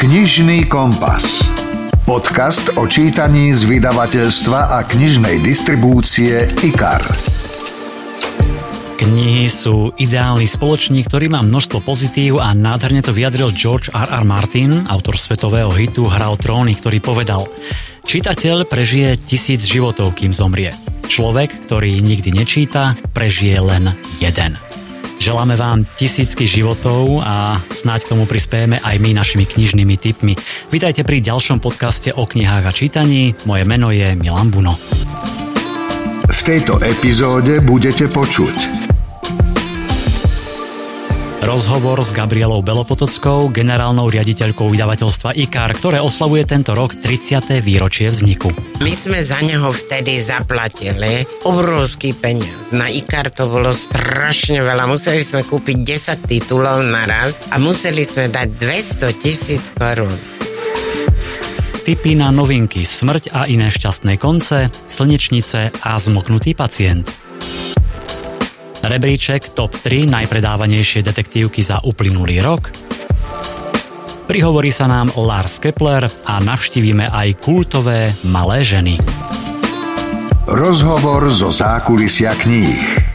Knižný kompas. Podcast o čítaní z vydavateľstva a knižnej distribúcie IKAR. Knihy sú ideálny spoločník, ktorý má množstvo pozitív a nádherne to vyjadril George R. R. Martin, autor svetového hitu Hra o tróny, ktorý povedal Čitateľ prežije tisíc životov, kým zomrie. Človek, ktorý nikdy nečíta, prežije len jeden. Želáme vám tisícky životov a snáď k tomu prispiejeme aj my našimi knižnými tipmi. Vítajte pri ďalšom podcaste o knihách a čítaní. Moje meno je Milan Buno. V tejto epizóde budete počuť Rozhovor s Gabrielou Belopotockou, generálnou riaditeľkou vydavateľstva IKAR, ktoré oslavuje tento rok 30. výročie vzniku. My sme za neho vtedy zaplatili obrovský peniaz. Na IKAR to bolo strašne veľa. Museli sme kúpiť 10 titulov naraz a museli sme dať 200 tisíc korún. Tipy na novinky Smrť a iné šťastné konce, Slnečnice a Zmoknutý pacient. Rebríček TOP 3 najpredávanejšie detektívky za uplynulý rok. Prihovorí sa nám Lars Kepler a navštívime aj kultové Malé ženy. Rozhovor zo zákulisia kníh.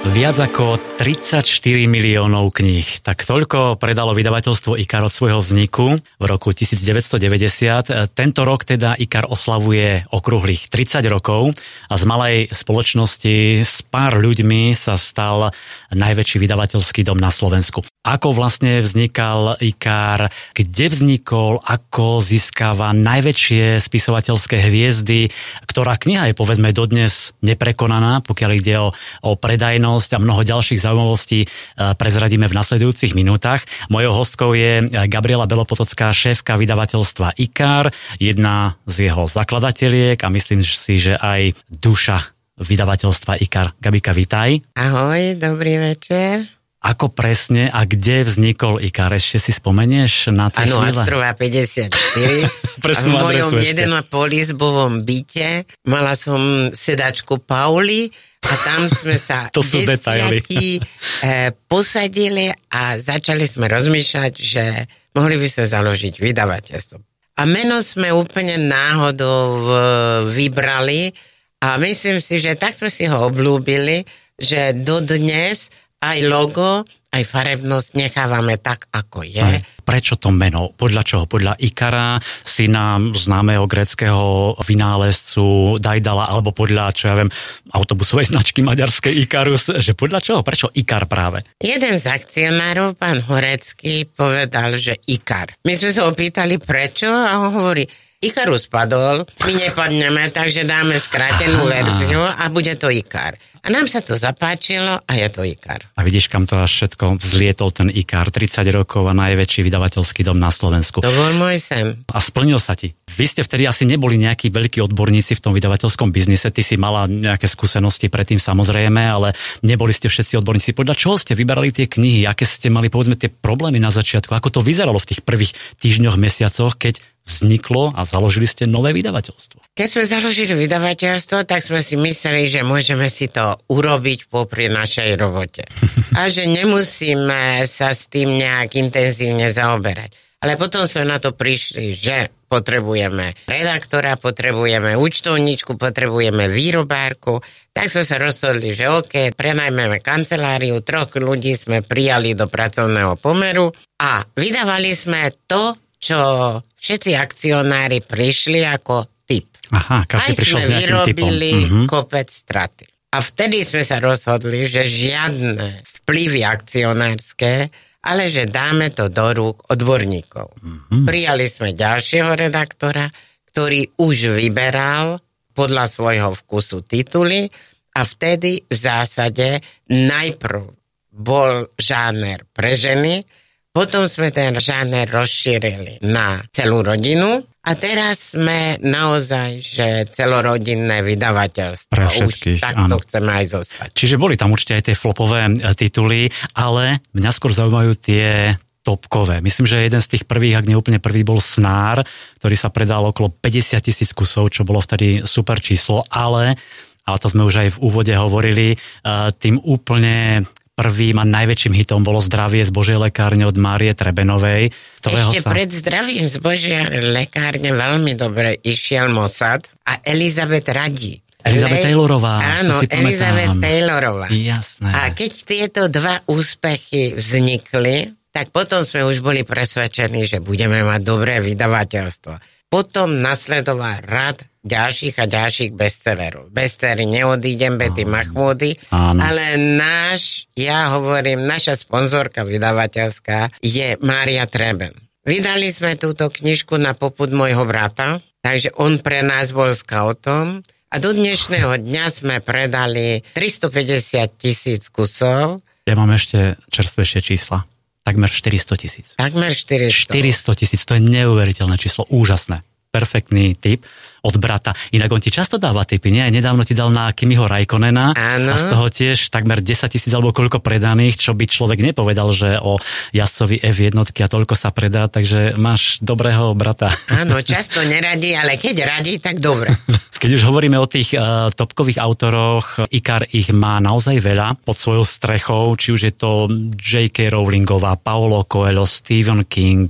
Viac ako 34 miliónov kníh. Tak toľko predalo vydavateľstvo IKAR od svojho vzniku v roku 1990. Tento rok teda IKAR oslavuje okrúhlych 30 rokov a z malej spoločnosti s pár ľuďmi sa stal najväčší vydavateľský dom na Slovensku. Ako vlastne vznikal IKAR, kde vznikol, ako získava najväčšie spisovateľské hviezdy, ktorá kniha je povedzme dodnes neprekonaná, pokiaľ ide o, o predajnosť a mnoho ďalších zaujímavostí e, prezradíme v nasledujúcich minútach. Mojou hostkou je Gabriela Belopotocká, šéfka vydavateľstva IKAR, jedna z jeho zakladateliek a myslím si, že aj duša vydavateľstva IKAR. Gabika, vítaj. Ahoj, dobrý večer. Ako presne a kde vznikol IKAR? Ešte si spomenieš na to Áno, Astrova 54. Presnú a v mojom jeden a polizbovom byte mala som sedačku Pauli a tam sme sa to sú detaily. e, posadili a začali sme rozmýšľať, že mohli by sme založiť vydavateľstvo. A meno sme úplne náhodou vybrali a myslím si, že tak sme si ho oblúbili, že dodnes aj logo, aj farebnosť nechávame tak, ako je. Prečo to meno? Podľa čoho? Podľa Ikara, syna známeho greckého vynálezcu Dajdala, alebo podľa, čo ja viem, autobusovej značky maďarskej Ikarus, že podľa čoho? Prečo Ikar práve? Jeden z akcionárov, pán Horecký, povedal, že Ikar. My sme sa opýtali prečo a on hovorí, Ikarus padol, my nepadneme, takže dáme skrátenú verziu a bude to Ikar. A nám sa to zapáčilo a je to IKAR. A vidíš, kam to až všetko vzlietol ten IKAR, 30 rokov a najväčší vydavateľský dom na Slovensku. To bol môj sen. A splnil sa ti. Vy ste vtedy asi neboli nejakí veľkí odborníci v tom vydavateľskom biznise, ty si mala nejaké skúsenosti predtým samozrejme, ale neboli ste všetci odborníci. Podľa čoho ste vyberali tie knihy? Aké ste mali povedzme tie problémy na začiatku? Ako to vyzeralo v tých prvých týždňoch, mesiacoch, keď vzniklo a založili ste nové vydavateľstvo? Keď sme založili vydavateľstvo, tak sme si mysleli, že môžeme si to urobiť popri našej robote. A že nemusíme sa s tým nejak intenzívne zaoberať. Ale potom sme na to prišli, že potrebujeme redaktora, potrebujeme účtovníčku, potrebujeme výrobárku. Tak sme sa rozhodli, že OK, prenajmeme kanceláriu, troch ľudí sme prijali do pracovného pomeru a vydávali sme to, čo všetci akcionári prišli ako Aha, každý Aj prišiel sme vyrobili typom. kopec straty. A vtedy sme sa rozhodli, že žiadne vplyvy akcionárske, ale že dáme to do rúk odborníkov. Mm-hmm. Prijali sme ďalšieho redaktora, ktorý už vyberal podľa svojho vkusu tituly a vtedy v zásade najprv bol žáner pre ženy, potom sme ten žáner rozšírili na celú rodinu a teraz sme naozaj, že celorodinné vydavateľstvo. Pre všetkých, Už takto áno. chceme aj zostať. Čiže boli tam určite aj tie flopové e, tituly, ale mňa skôr zaujímajú tie topkové. Myslím, že jeden z tých prvých, ak neúplne prvý, bol Snár, ktorý sa predal okolo 50 tisíc kusov, čo bolo vtedy super číslo, ale ale to sme už aj v úvode hovorili, e, tým úplne prvým a najväčším hitom bolo Zdravie z Božej lekárne od Márie Trebenovej. Ešte sa... pred zdravím z Božej lekárne veľmi dobre išiel Mossad a Elizabeth Radí. Elizabeth. Taylorová. Áno, Elizabeth Taylorová. Jasné. A keď tieto dva úspechy vznikli, tak potom sme už boli presvedčení, že budeme mať dobré vydavateľstvo. Potom nasledoval rad ďalších a ďalších bestsellerov. Bestsellery neodídem, Betty Mahmoody, ale náš, ja hovorím, naša sponzorka vydavateľská je Mária Treben. Vydali sme túto knižku na poput môjho brata, takže on pre nás bol scoutom a do dnešného dňa sme predali 350 tisíc kusov. Ja mám ešte čerstvejšie čísla. Takmer 400 tisíc. Takmer 400. 400 tisíc, to je neuveriteľné číslo, úžasné perfektný typ od brata. Inak on ti často dáva typy, nie? Nedávno ti dal na Kimiho Rajkonena a z toho tiež takmer 10 tisíc alebo koľko predaných, čo by človek nepovedal, že o jazdcovi F1 a toľko sa predá, takže máš dobrého brata. Áno, často neradí, ale keď radí, tak dobre. Keď už hovoríme o tých uh, topkových autoroch, Ikar ich má naozaj veľa pod svojou strechou, či už je to J.K. Rowlingová, Paolo Coelho, Stephen King,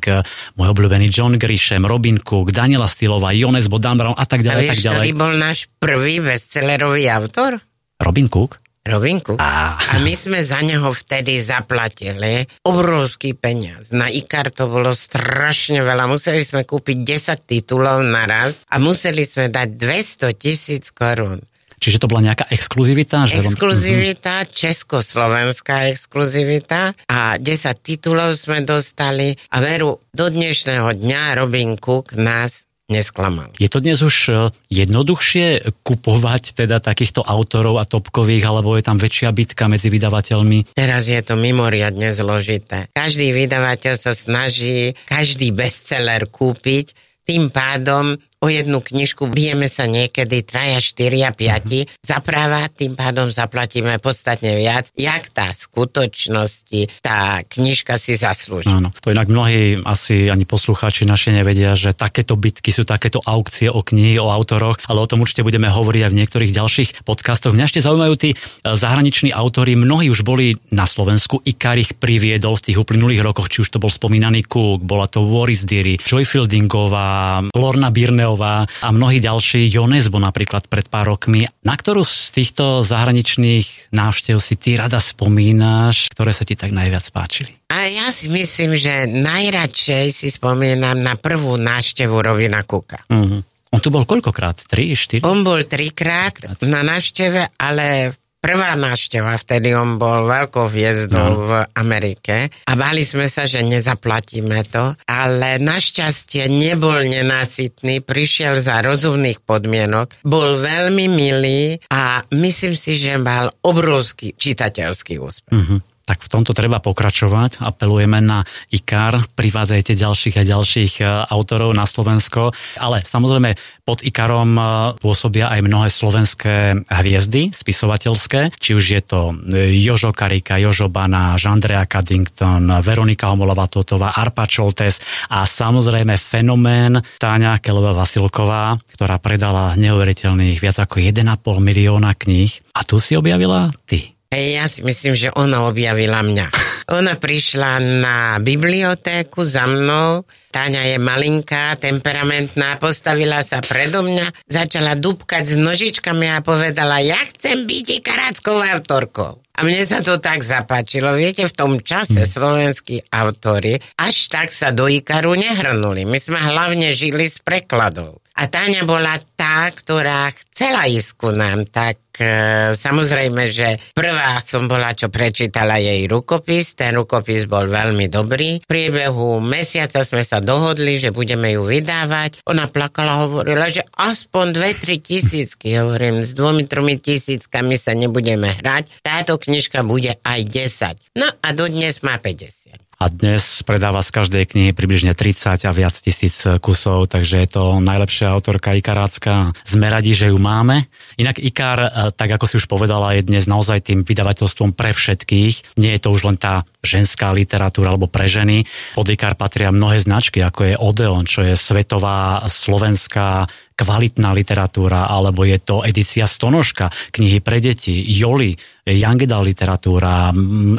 môj obľúbený John Grisham, Robin Cook, Daniela Stylová, Jones Bodan Brown a tak ďalej. A vieš, tak ďalej. ktorý bol náš prvý bestsellerový autor? Robin Cook? Robin Cook. A... a my sme za neho vtedy zaplatili obrovský peniaz. Na IKAR to bolo strašne veľa. Museli sme kúpiť 10 titulov naraz a museli sme dať 200 tisíc korún. Čiže to bola nejaká exkluzivita? Že exkluzivita, vám... československá exkluzivita a 10 titulov sme dostali a veru, do dnešného dňa Robin Cook nás nesklamal. Je to dnes už e, jednoduchšie kupovať teda takýchto autorov a topkových, alebo je tam väčšia bitka medzi vydavateľmi? Teraz je to mimoriadne zložité. Každý vydavateľ sa snaží každý bestseller kúpiť, tým pádom o jednu knižku bijeme sa niekedy traja, štyria, piati, mm-hmm. zapráva, tým pádom zaplatíme podstatne viac, jak tá skutočnosti tá knižka si zaslúži. Áno, to inak mnohí asi ani poslucháči naši nevedia, že takéto bitky sú takéto aukcie o knihy, o autoroch, ale o tom určite budeme hovoriť aj v niektorých ďalších podcastoch. Mňa ešte zaujímajú tí e, zahraniční autory, mnohí už boli na Slovensku, Ikar ich priviedol v tých uplynulých rokoch, či už to bol spomínaný Cook, bola to Warris Deary, Joy Fieldingová, Lorna Birneo, Andrejová a mnohí ďalší, Jonesbo napríklad pred pár rokmi. Na ktorú z týchto zahraničných návštev si ty rada spomínaš, ktoré sa ti tak najviac páčili? A ja si myslím, že najradšej si spomínam na prvú návštevu Rovina Kuka. Uh-huh. On tu bol koľkokrát? Tri, štyri? On bol trikrát na návšteve, ale prvá návšteva, vtedy on bol veľkou hviezdou no. v Amerike a báli sme sa, že nezaplatíme to, ale našťastie nebol nenásytný, prišiel za rozumných podmienok, bol veľmi milý a myslím si, že mal obrovský čitateľský úspech. Mm-hmm tak v tomto treba pokračovať. Apelujeme na IKAR, privádzajte ďalších a ďalších e, autorov na Slovensko, ale samozrejme pod IKARom e, pôsobia aj mnohé slovenské hviezdy spisovateľské, či už je to e, Jožo Karika, Jožo Bana, Andrea Caddington, Veronika Homolová Totová, Arpa Čoltes a samozrejme fenomén Táňa Kelová Vasilková, ktorá predala neuveriteľných viac ako 1,5 milióna kníh. A tu si objavila ty. Ja si myslím, že ona objavila mňa. Ona prišla na bibliotéku za mnou, Táňa je malinká, temperamentná, postavila sa predo mňa, začala dúbkať s nožičkami a povedala, ja chcem byť karáckou autorkou. A mne sa to tak zapáčilo. Viete, v tom čase hm. slovenskí autory až tak sa do Ikaru nehrnuli. My sme hlavne žili z prekladov. A Táňa bola tá, ktorá chcela ísť ku nám, tak e, samozrejme, že prvá som bola, čo prečítala jej rukopis. Ten rukopis bol veľmi dobrý. V priebehu mesiaca sme sa dohodli, že budeme ju vydávať. Ona plakala, hovorila, že aspoň 2-3 tisícky. Hovorím, s dvomi, tromi tisíckami sa nebudeme hrať. Táto knižka bude aj 10. No a dodnes má 50 a dnes predáva z každej knihy približne 30 a viac tisíc kusov, takže je to najlepšia autorka Ikarácka. Sme radi, že ju máme. Inak Ikar, eh, tak ako si už povedala, je dnes naozaj tým vydavateľstvom pre všetkých. Nie je to už len tá ženská literatúra alebo pre ženy. Pod IKAR patria mnohé značky, ako je Odeon, čo je svetová slovenská kvalitná literatúra, alebo je to edícia Stonožka, knihy pre deti, Joli, Young literatúra,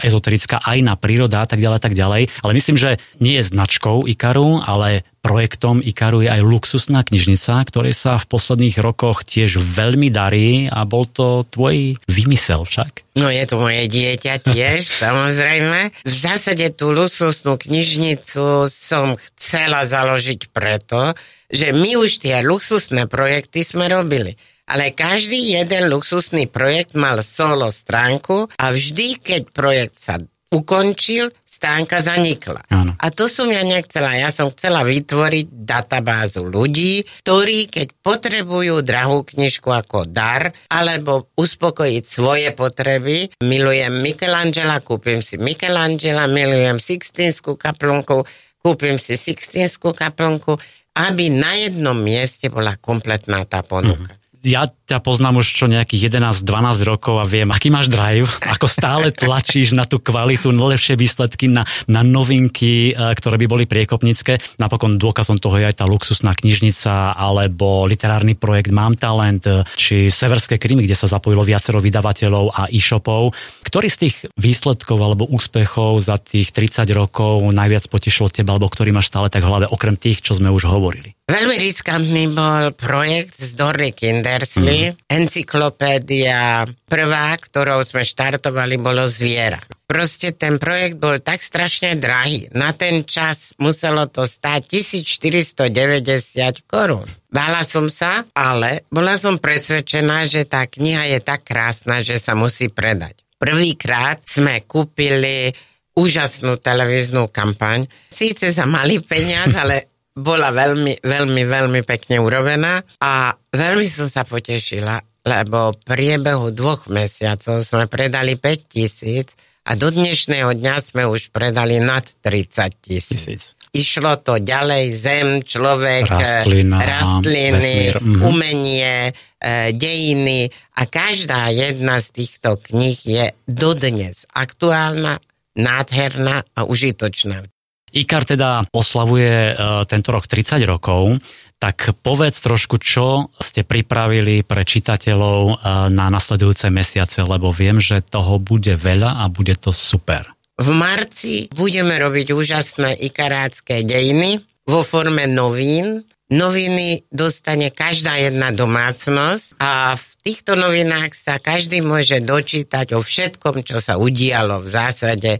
ezoterická ajna, príroda a tak ďalej, tak ďalej. Ale myslím, že nie je značkou Ikaru, ale projektom Ikaru je aj luxusná knižnica, ktorej sa v posledných rokoch tiež veľmi darí a bol to tvoj vymysel však. No je to moje dieťa tiež, samozrejme. V zásade tú luxusnú knižnicu som chcela založiť preto, že my už tie luxusné projekty sme robili. Ale každý jeden luxusný projekt mal solo stránku a vždy, keď projekt sa ukončil, stránka zanikla. Áno. A to som ja nechcela. Ja som chcela vytvoriť databázu ľudí, ktorí, keď potrebujú drahú knižku ako dar, alebo uspokojiť svoje potreby, milujem Michelangela, kúpim si Michelangela, milujem Sixtinskú kaplnku, kúpim si Sixtinskú kaplnku, aby na jednom mieste bola kompletná tá ponuka. Mm-hmm ja ťa poznám už čo nejakých 11-12 rokov a viem, aký máš drive, ako stále tlačíš na tú kvalitu, na lepšie výsledky, na, na novinky, e, ktoré by boli priekopnícke. Napokon dôkazom toho je aj tá luxusná knižnica alebo literárny projekt Mám talent, e, či Severské krymy, kde sa zapojilo viacero vydavateľov a e-shopov. Ktorý z tých výsledkov alebo úspechov za tých 30 rokov najviac potešilo teba, alebo ktorý máš stále tak v hlave, okrem tých, čo sme už hovorili? Veľmi riskantný bol projekt z Dorley Kindersley. Mm. Encyklopédia prvá, ktorou sme štartovali, bolo Zviera. Proste ten projekt bol tak strašne drahý. Na ten čas muselo to stáť 1490 korún. Bála som sa, ale bola som presvedčená, že tá kniha je tak krásna, že sa musí predať. Prvýkrát sme kúpili úžasnú televíznu kampaň. Síce za malý peniaz, ale bola veľmi, veľmi, veľmi pekne urobená a veľmi som sa potešila, lebo v priebehu dvoch mesiacov sme predali 5 tisíc a do dnešného dňa sme už predali nad 30 tisíc. Išlo to ďalej, zem, človek, Rastlina, rastliny, vesmír. Mhm. umenie, e, dejiny a každá jedna z týchto kníh je dodnes aktuálna, nádherná a užitočná. IKAR teda oslavuje uh, tento rok 30 rokov, tak povedz trošku, čo ste pripravili pre čitateľov uh, na nasledujúce mesiace, lebo viem, že toho bude veľa a bude to super. V marci budeme robiť úžasné ikarácké dejiny vo forme novín. Noviny dostane každá jedna domácnosť a v týchto novinách sa každý môže dočítať o všetkom, čo sa udialo v zásade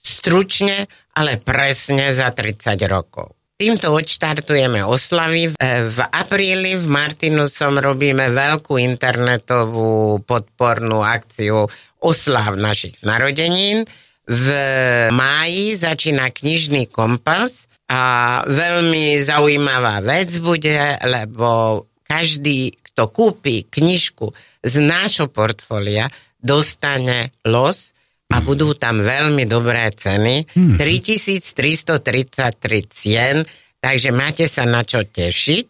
stručne, ale presne za 30 rokov. Týmto odštartujeme oslavy. V apríli v Martinusom robíme veľkú internetovú podpornú akciu oslav našich narodenín. V máji začína knižný kompas a veľmi zaujímavá vec bude, lebo každý, kto kúpi knižku z nášho portfólia, dostane los a budú tam veľmi dobré ceny. Hmm. 3333 cien, takže máte sa na čo tešiť.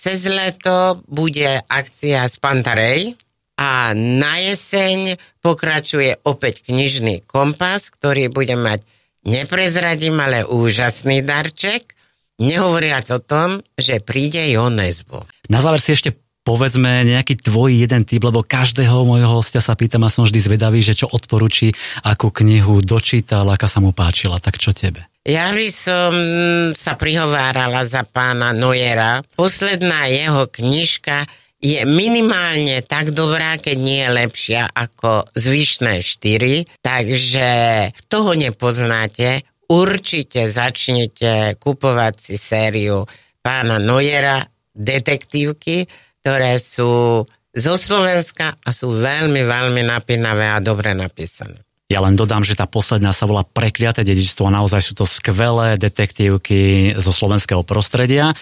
Cez leto bude akcia z Pantarej a na jeseň pokračuje opäť knižný kompas, ktorý bude mať neprezradím, ale úžasný darček, nehovoriac o tom, že príde Jonesbo. Na záver si ešte povedzme nejaký tvoj jeden typ, lebo každého môjho hostia sa pýtam a som vždy zvedavý, že čo odporúči, akú knihu dočítal, aká sa mu páčila, tak čo tebe? Ja by som sa prihovárala za pána Nojera. Posledná jeho knižka je minimálne tak dobrá, keď nie je lepšia ako zvyšné štyri, takže toho nepoznáte, určite začnete kupovať si sériu pána Nojera, detektívky, ktoré sú zo Slovenska a sú veľmi, veľmi napínavé a dobre napísané. Ja len dodám, že tá posledná sa volá Prekliaté dedičstvo a naozaj sú to skvelé detektívky zo slovenského prostredia.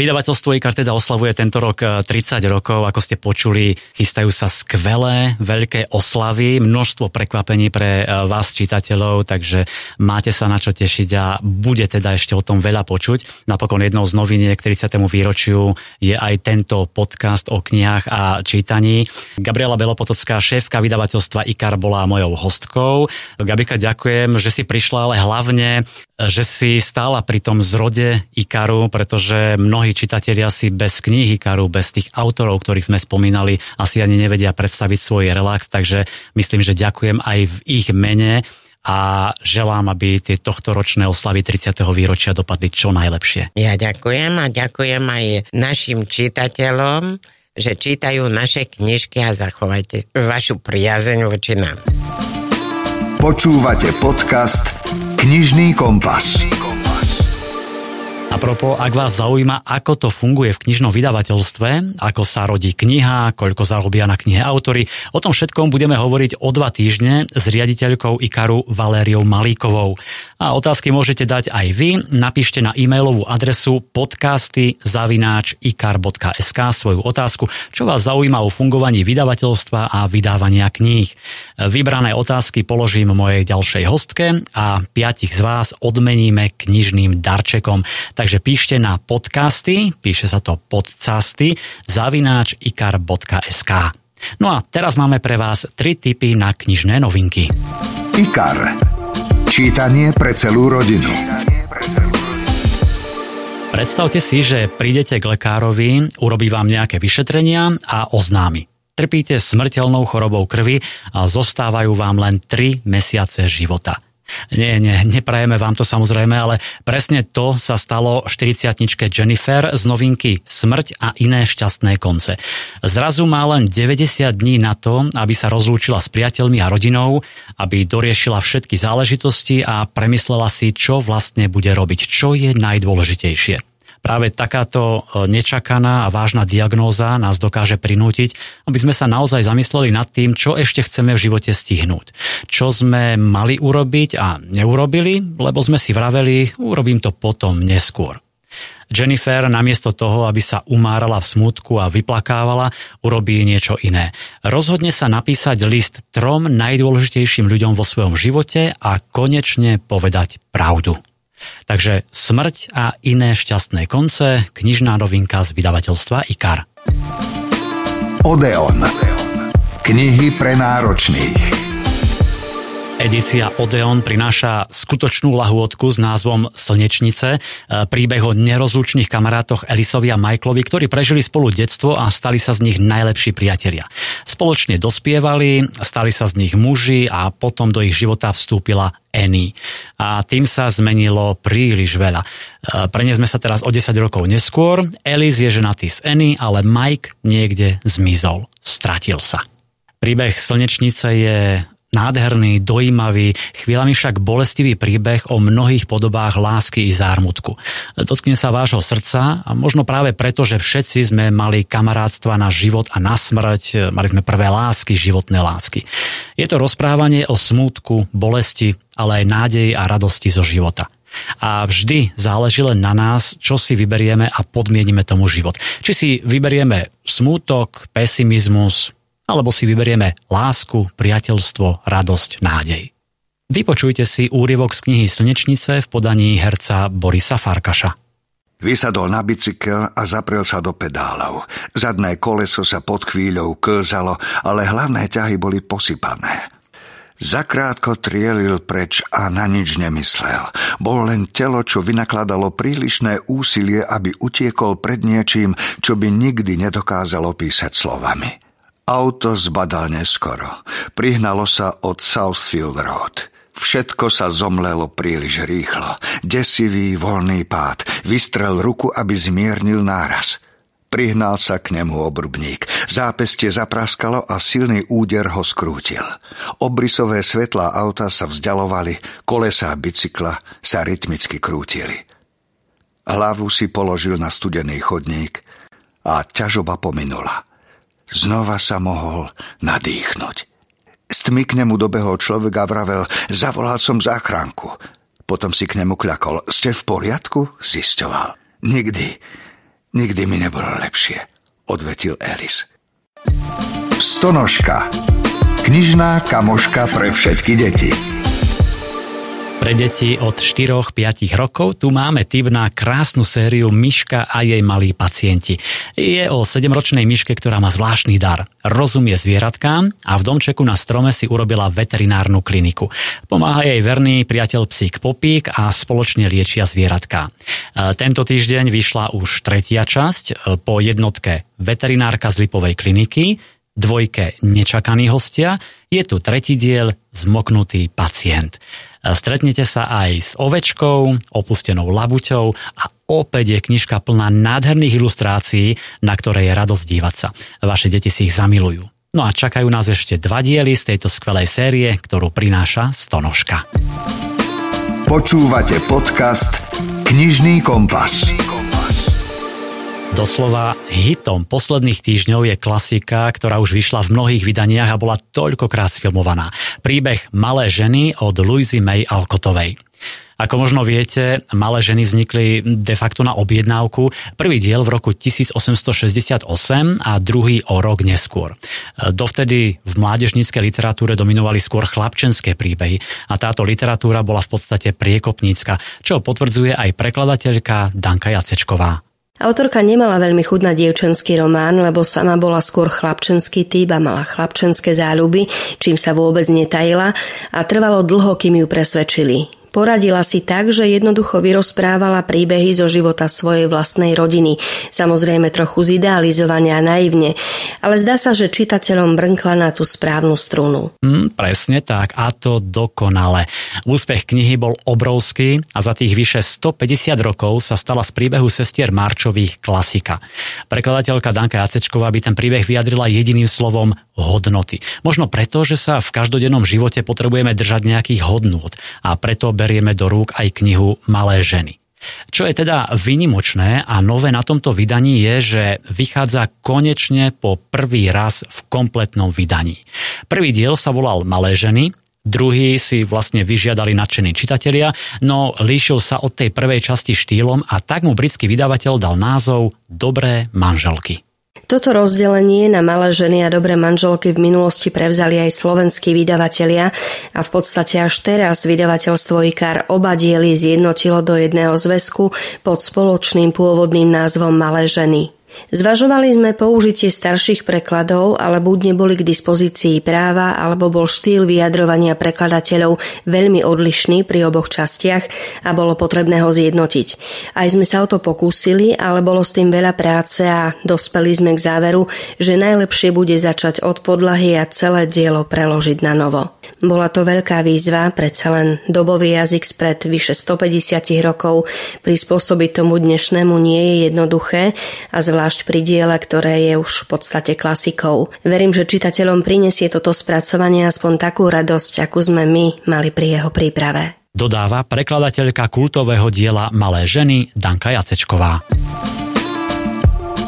Vydavateľstvo IKAR teda oslavuje tento rok 30 eh, rokov, ako ste počuli, chystajú sa skvelé, veľké oslavy, množstvo prekvapení pre eh, vás čitateľov, takže máte sa na čo tešiť a bude teda ešte o tom veľa počuť. Napokon jednou z noviniek 30. výročiu je aj tento podcast o knihách a čítaní. Gabriela Belopotocká, šéfka vydavateľstva IKAR, bola mojou hostkou. Gabika, ďakujem, že si prišla, ale hlavne, že si stála pri tom zrode IKARu, pretože mnohí čitatelia si bez kníhy Karu, bez tých autorov, ktorých sme spomínali, asi ani nevedia predstaviť svoj relax, takže myslím, že ďakujem aj v ich mene a želám, aby tie tohto ročné oslavy 30. výročia dopadli čo najlepšie. Ja ďakujem a ďakujem aj našim čitateľom, že čítajú naše knižky a zachovajte vašu priazeň voči nám. Počúvate podcast Knižný kompas. A propos, ak vás zaujíma, ako to funguje v knižnom vydavateľstve, ako sa rodí kniha, koľko zarobia na knihe autory, o tom všetkom budeme hovoriť o dva týždne s riaditeľkou IKARu Valériou Malíkovou. A otázky môžete dať aj vy. Napíšte na e-mailovú adresu podcasty zavináč ikar.sk svoju otázku, čo vás zaujíma o fungovaní vydavateľstva a vydávania kníh. Vybrané otázky položím mojej ďalšej hostke a piatich z vás odmeníme knižným darčekom. Takže píšte na podcasty, píše sa to podcasty, zavináč ikar.sk. No a teraz máme pre vás tri tipy na knižné novinky. IKAR. Čítanie pre celú rodinu. Predstavte si, že prídete k lekárovi, urobí vám nejaké vyšetrenia a oznámi. Trpíte smrteľnou chorobou krvi a zostávajú vám len 3 mesiace života – nie, nie, neprajeme vám to samozrejme, ale presne to sa stalo 40 Jennifer z novinky Smrť a iné šťastné konce. Zrazu má len 90 dní na to, aby sa rozlúčila s priateľmi a rodinou, aby doriešila všetky záležitosti a premyslela si, čo vlastne bude robiť, čo je najdôležitejšie. Práve takáto e, nečakaná a vážna diagnóza nás dokáže prinútiť, aby sme sa naozaj zamysleli nad tým, čo ešte chceme v živote stihnúť. Čo sme mali urobiť a neurobili, lebo sme si vraveli, urobím to potom neskôr. Jennifer namiesto toho, aby sa umárala v smutku a vyplakávala, urobí niečo iné. Rozhodne sa napísať list trom najdôležitejším ľuďom vo svojom živote a konečne povedať pravdu. Takže Smrť a iné šťastné konce, knižná novinka z vydavateľstva IKAR. Odeon. Knihy pre náročných. Edícia Odeon prináša skutočnú lahôdku s názvom Slnečnice, e, príbeh o nerozlučných kamarátoch Elisovi a Michaelovi, ktorí prežili spolu detstvo a stali sa z nich najlepší priatelia. Spoločne dospievali, stali sa z nich muži a potom do ich života vstúpila Annie. A tým sa zmenilo príliš veľa. E, preniesme sa teraz o 10 rokov neskôr. Ellis je ženatý s Annie, ale Mike niekde zmizol. Stratil sa. Príbeh Slnečnice je Nádherný, dojímavý, chvíľami však bolestivý príbeh o mnohých podobách lásky i zármutku. Dotkne sa vášho srdca a možno práve preto, že všetci sme mali kamarátstva na život a na smrť, mali sme prvé lásky, životné lásky. Je to rozprávanie o smútku, bolesti, ale aj nádeji a radosti zo života. A vždy záleží len na nás, čo si vyberieme a podmienime tomu život. Či si vyberieme smútok, pesimizmus, alebo si vyberieme lásku, priateľstvo, radosť, nádej. Vypočujte si úrievok z knihy Slnečnice v podaní herca Borisa Farkaša. Vysadol na bicykel a zaprel sa do pedálov. Zadné koleso sa pod chvíľou klzalo, ale hlavné ťahy boli posypané. Zakrátko trielil preč a na nič nemyslel. Bol len telo, čo vynakladalo prílišné úsilie, aby utiekol pred niečím, čo by nikdy nedokázalo písať slovami. Auto zbadal neskoro. Prihnalo sa od Southfield Road. Všetko sa zomlelo príliš rýchlo. Desivý, voľný pád. Vystrel ruku, aby zmiernil náraz. Prihnal sa k nemu obrubník. Zápestie zapraskalo a silný úder ho skrútil. Obrysové svetlá auta sa vzdialovali, kolesá bicykla sa rytmicky krútili. Hlavu si položil na studený chodník a ťažoba pominula. Znova sa mohol nadýchnuť. Z tmy k nemu dobehol človek a vravel, zavolal som záchranku. Potom si k nemu kľakol, ste v poriadku? Zisťoval. Nikdy, Nikdy mi nebolo lepšie, odvetil Alice. Stonožka. Knižná kamoška pre všetky deti. Pre deti od 4-5 rokov tu máme tip na krásnu sériu Myška a jej malí pacienti. Je o 7-ročnej myške, ktorá má zvláštny dar. Rozumie zvieratkám a v domčeku na strome si urobila veterinárnu kliniku. Pomáha jej verný priateľ psík Popík a spoločne liečia zvieratka. E, tento týždeň vyšla už tretia časť e, po jednotke veterinárka z Lipovej kliniky, dvojke Nečakaní hostia, je tu tretí diel Zmoknutý pacient. Stretnete sa aj s ovečkou, opustenou labuťou a opäť je knižka plná nádherných ilustrácií, na ktoré je radosť dívať sa. Vaše deti si ich zamilujú. No a čakajú nás ešte dva diely z tejto skvelej série, ktorú prináša Stonožka. Počúvate podcast Knižný kompas. Knižný kompas. Doslova hitom posledných týždňov je klasika, ktorá už vyšla v mnohých vydaniach a bola toľkokrát sfilmovaná. Príbeh Malé ženy od Louisy May Alcottovej. Ako možno viete, malé ženy vznikli de facto na objednávku. Prvý diel v roku 1868 a druhý o rok neskôr. Dovtedy v mládežníckej literatúre dominovali skôr chlapčenské príbehy a táto literatúra bola v podstate priekopnícka, čo potvrdzuje aj prekladateľka Danka Jacečková. Autorka nemala veľmi chuť na dievčenský román, lebo sama bola skôr chlapčenský typ a mala chlapčenské záľuby, čím sa vôbec netajila a trvalo dlho, kým ju presvedčili. Poradila si tak, že jednoducho vyrozprávala príbehy zo života svojej vlastnej rodiny. Samozrejme trochu zidealizovania a naivne, ale zdá sa, že čitateľom brnkla na tú správnu strunu. Mm, presne tak, a to dokonale. Úspech knihy bol obrovský a za tých vyše 150 rokov sa stala z príbehu sestier Marčových klasika. Prekladateľka Danka Jacečková by ten príbeh vyjadrila jediným slovom hodnoty. Možno preto, že sa v každodennom živote potrebujeme držať nejakých hodnôt a preto berieme do rúk aj knihu Malé ženy. Čo je teda vynimočné a nové na tomto vydaní je, že vychádza konečne po prvý raz v kompletnom vydaní. Prvý diel sa volal Malé ženy, druhý si vlastne vyžiadali nadšení čitatelia, no líšil sa od tej prvej časti štýlom a tak mu britský vydavateľ dal názov Dobré manželky. Toto rozdelenie na malé ženy a dobré manželky v minulosti prevzali aj slovenskí vydavatelia a v podstate až teraz vydavateľstvo IKAR oba diely zjednotilo do jedného zväzku pod spoločným pôvodným názvom Malé ženy. Zvažovali sme použitie starších prekladov, ale buď neboli k dispozícii práva, alebo bol štýl vyjadrovania prekladateľov veľmi odlišný pri oboch častiach a bolo potrebné ho zjednotiť. Aj sme sa o to pokúsili, ale bolo s tým veľa práce a dospeli sme k záveru, že najlepšie bude začať od podlahy a celé dielo preložiť na novo. Bola to veľká výzva, predsa len dobový jazyk spred vyše 150 rokov prispôsobiť tomu dnešnému nie je jednoduché a zvlášť zvlášť pri diele, ktoré je už v podstate klasikou. Verím, že čitateľom prinesie toto spracovanie aspoň takú radosť, akú sme my mali pri jeho príprave. Dodáva prekladateľka kultového diela Malé ženy Danka Jacečková.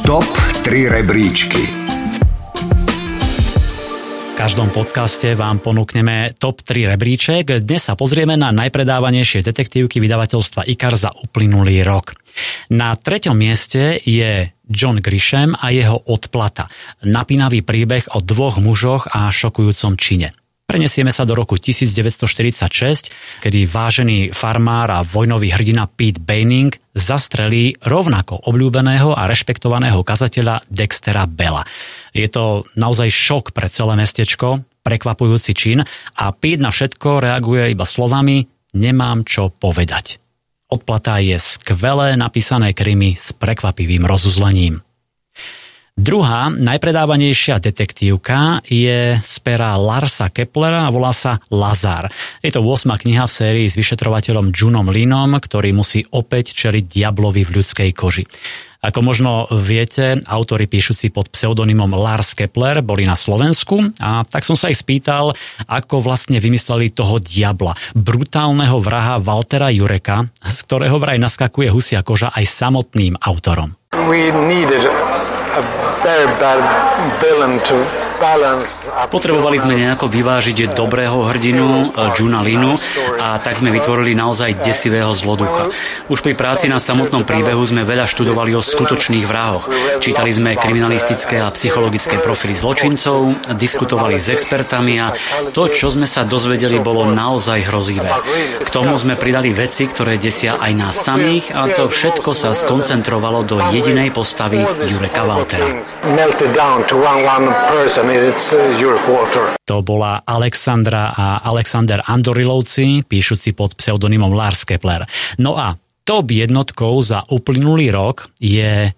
Top 3 rebríčky každom podcaste vám ponúkneme top 3 rebríček. Dnes sa pozrieme na najpredávanejšie detektívky vydavateľstva IKAR za uplynulý rok. Na treťom mieste je John Grisham a jeho odplata. Napínavý príbeh o dvoch mužoch a šokujúcom čine. Prenesieme sa do roku 1946, kedy vážený farmár a vojnový hrdina Pete Baining zastrelí rovnako obľúbeného a rešpektovaného kazateľa Dextera Bella. Je to naozaj šok pre celé mestečko, prekvapujúci čin a Pete na všetko reaguje iba slovami nemám čo povedať. Odplata je skvelé napísané krymy s prekvapivým rozuzlením. Druhá najpredávanejšia detektívka je z pera Larsa Keplera a volá sa Lazar. Je to 8. kniha v sérii s vyšetrovateľom Junom Linom, ktorý musí opäť čeliť diablovi v ľudskej koži. Ako možno viete, autory píšuci pod pseudonymom Lars Kepler boli na Slovensku a tak som sa ich spýtal, ako vlastne vymysleli toho diabla, brutálneho vraha Waltera Jureka, z ktorého vraj naskakuje husia koža aj samotným autorom. We needed a very bad villain to Potrebovali sme nejako vyvážiť dobrého hrdinu Juna Linu a tak sme vytvorili naozaj desivého zloducha. Už pri práci na samotnom príbehu sme veľa študovali o skutočných vrahoch. Čítali sme kriminalistické a psychologické profily zločincov, diskutovali s expertami a to, čo sme sa dozvedeli, bolo naozaj hrozivé. K tomu sme pridali veci, ktoré desia aj nás samých a to všetko sa skoncentrovalo do jedinej postavy Jureka Waltera. To bola Alexandra a Alexander Andorilovci, píšuci pod pseudonymom Lars Kepler. No a top jednotkou za uplynulý rok je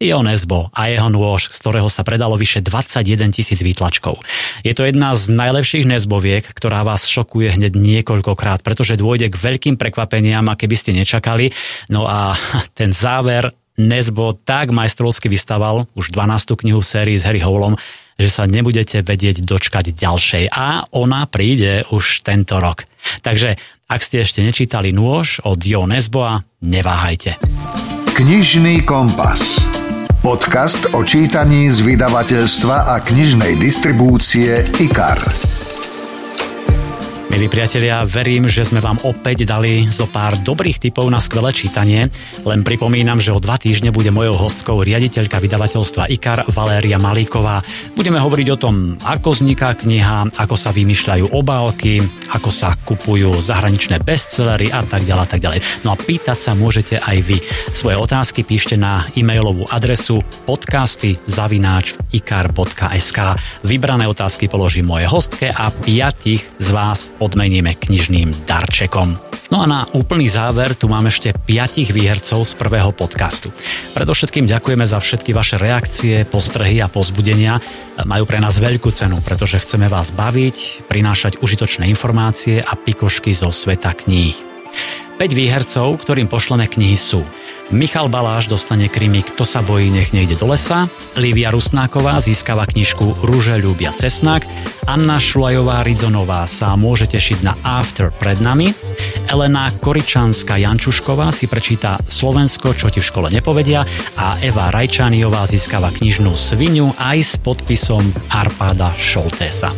Ion Esbo a jeho nôž, z ktorého sa predalo vyše 21 tisíc výtlačkov. Je to jedna z najlepších Nesboviek, ktorá vás šokuje hneď niekoľkokrát, pretože dôjde k veľkým prekvapeniam, aké by ste nečakali. No a ten záver Nesbo tak majstrovsky vystaval už 12. knihu v sérii s Harry Howlom, že sa nebudete vedieť dočkať ďalšej. A ona príde už tento rok. Takže ak ste ešte nečítali nôž od Jo Nesboa, neváhajte. Knižný kompas. Podcast o čítaní z vydavateľstva a knižnej distribúcie IKAR. Milí priatelia, verím, že sme vám opäť dali zo pár dobrých tipov na skvelé čítanie. Len pripomínam, že o dva týždne bude mojou hostkou riaditeľka vydavateľstva IKAR Valéria Malíková. Budeme hovoriť o tom, ako vzniká kniha, ako sa vymýšľajú obálky, ako sa kupujú zahraničné bestsellery a tak ďalej, a tak ďalej. No a pýtať sa môžete aj vy. Svoje otázky píšte na e-mailovú adresu podcasty zavináč ikar.sk. Vybrané otázky položím moje hostke a piatich z vás odmeníme knižným darčekom. No a na úplný záver tu mám ešte piatich výhercov z prvého podcastu. Predovšetkým ďakujeme za všetky vaše reakcie, postrehy a pozbudenia. Majú pre nás veľkú cenu, pretože chceme vás baviť, prinášať užitočné informácie a pikošky zo sveta kníh. 5 výhercov, ktorým pošleme knihy sú Michal Baláš dostane krimi Kto sa bojí, nech nejde do lesa, Lívia Rusnáková získava knižku Rúže ľúbia cesnak, Anna Šulajová Rizonová sa môže tešiť na After pred nami, Elena Koričanská Jančušková si prečíta Slovensko, čo ti v škole nepovedia a Eva Rajčániová získava knižnú Svinu aj s podpisom Arpada Šoltésa.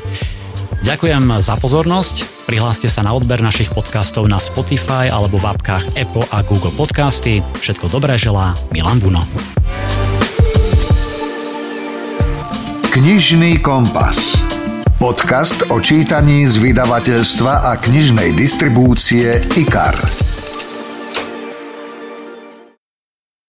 Ďakujem za pozornosť. Prihláste sa na odber našich podcastov na Spotify alebo v apkách Apple a Google Podcasty. Všetko dobré želá Milan Buno. Knižný kompas. Podcast o čítaní z vydavateľstva a knižnej distribúcie IKAR.